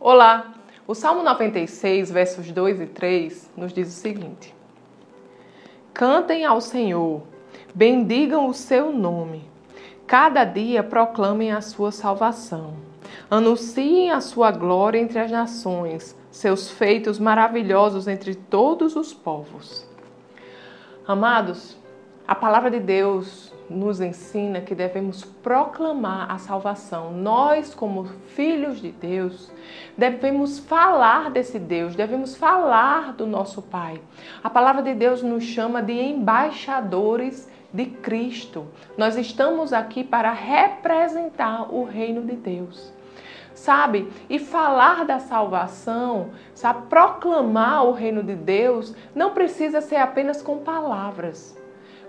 Olá! O Salmo 96, versos 2 e 3 nos diz o seguinte: Cantem ao Senhor, bendigam o seu nome. Cada dia proclamem a sua salvação. Anunciem a sua glória entre as nações, seus feitos maravilhosos entre todos os povos. Amados, a palavra de Deus nos ensina que devemos proclamar a salvação. Nós, como filhos de Deus, devemos falar desse Deus, devemos falar do nosso Pai. A palavra de Deus nos chama de embaixadores de Cristo. Nós estamos aqui para representar o reino de Deus sabe? E falar da salvação, sabe? Proclamar o reino de Deus não precisa ser apenas com palavras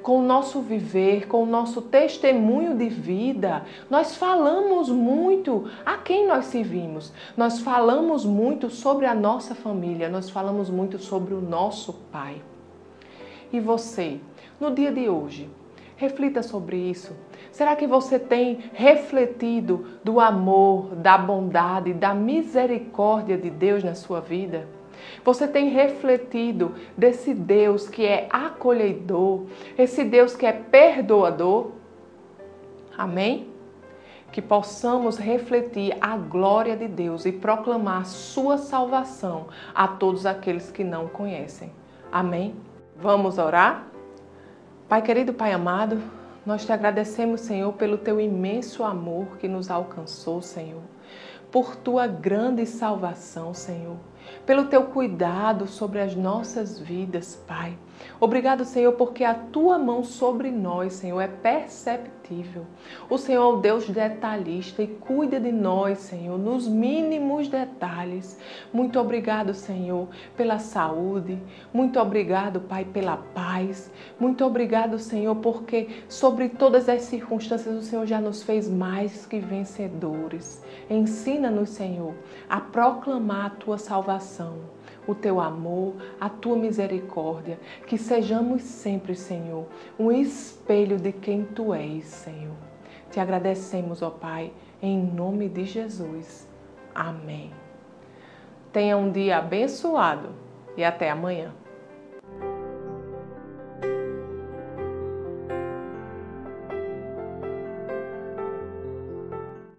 com o nosso viver, com o nosso testemunho de vida, nós falamos muito a quem nós servimos. Nós falamos muito sobre a nossa família, nós falamos muito sobre o nosso Pai. E você, no dia de hoje, reflita sobre isso. Será que você tem refletido do amor, da bondade, da misericórdia de Deus na sua vida? Você tem refletido desse Deus que é acolhedor, esse Deus que é perdoador? Amém? Que possamos refletir a glória de Deus e proclamar sua salvação a todos aqueles que não conhecem. Amém? Vamos orar? Pai querido, Pai amado, nós te agradecemos, Senhor, pelo teu imenso amor que nos alcançou, Senhor, por tua grande salvação, Senhor pelo teu cuidado sobre as nossas vidas, Pai. Obrigado, Senhor, porque a tua mão sobre nós, Senhor, é perceptível. O Senhor é Deus detalhista e cuida de nós, Senhor, nos mínimos detalhes. Muito obrigado, Senhor, pela saúde. Muito obrigado, Pai, pela paz. Muito obrigado, Senhor, porque sobre todas as circunstâncias o Senhor já nos fez mais que vencedores. Ensina-nos, Senhor, a proclamar a tua salvação o teu amor, a tua misericórdia, que sejamos sempre, Senhor, um espelho de quem tu és, Senhor. Te agradecemos, ó Pai, em nome de Jesus. Amém. Tenha um dia abençoado e até amanhã.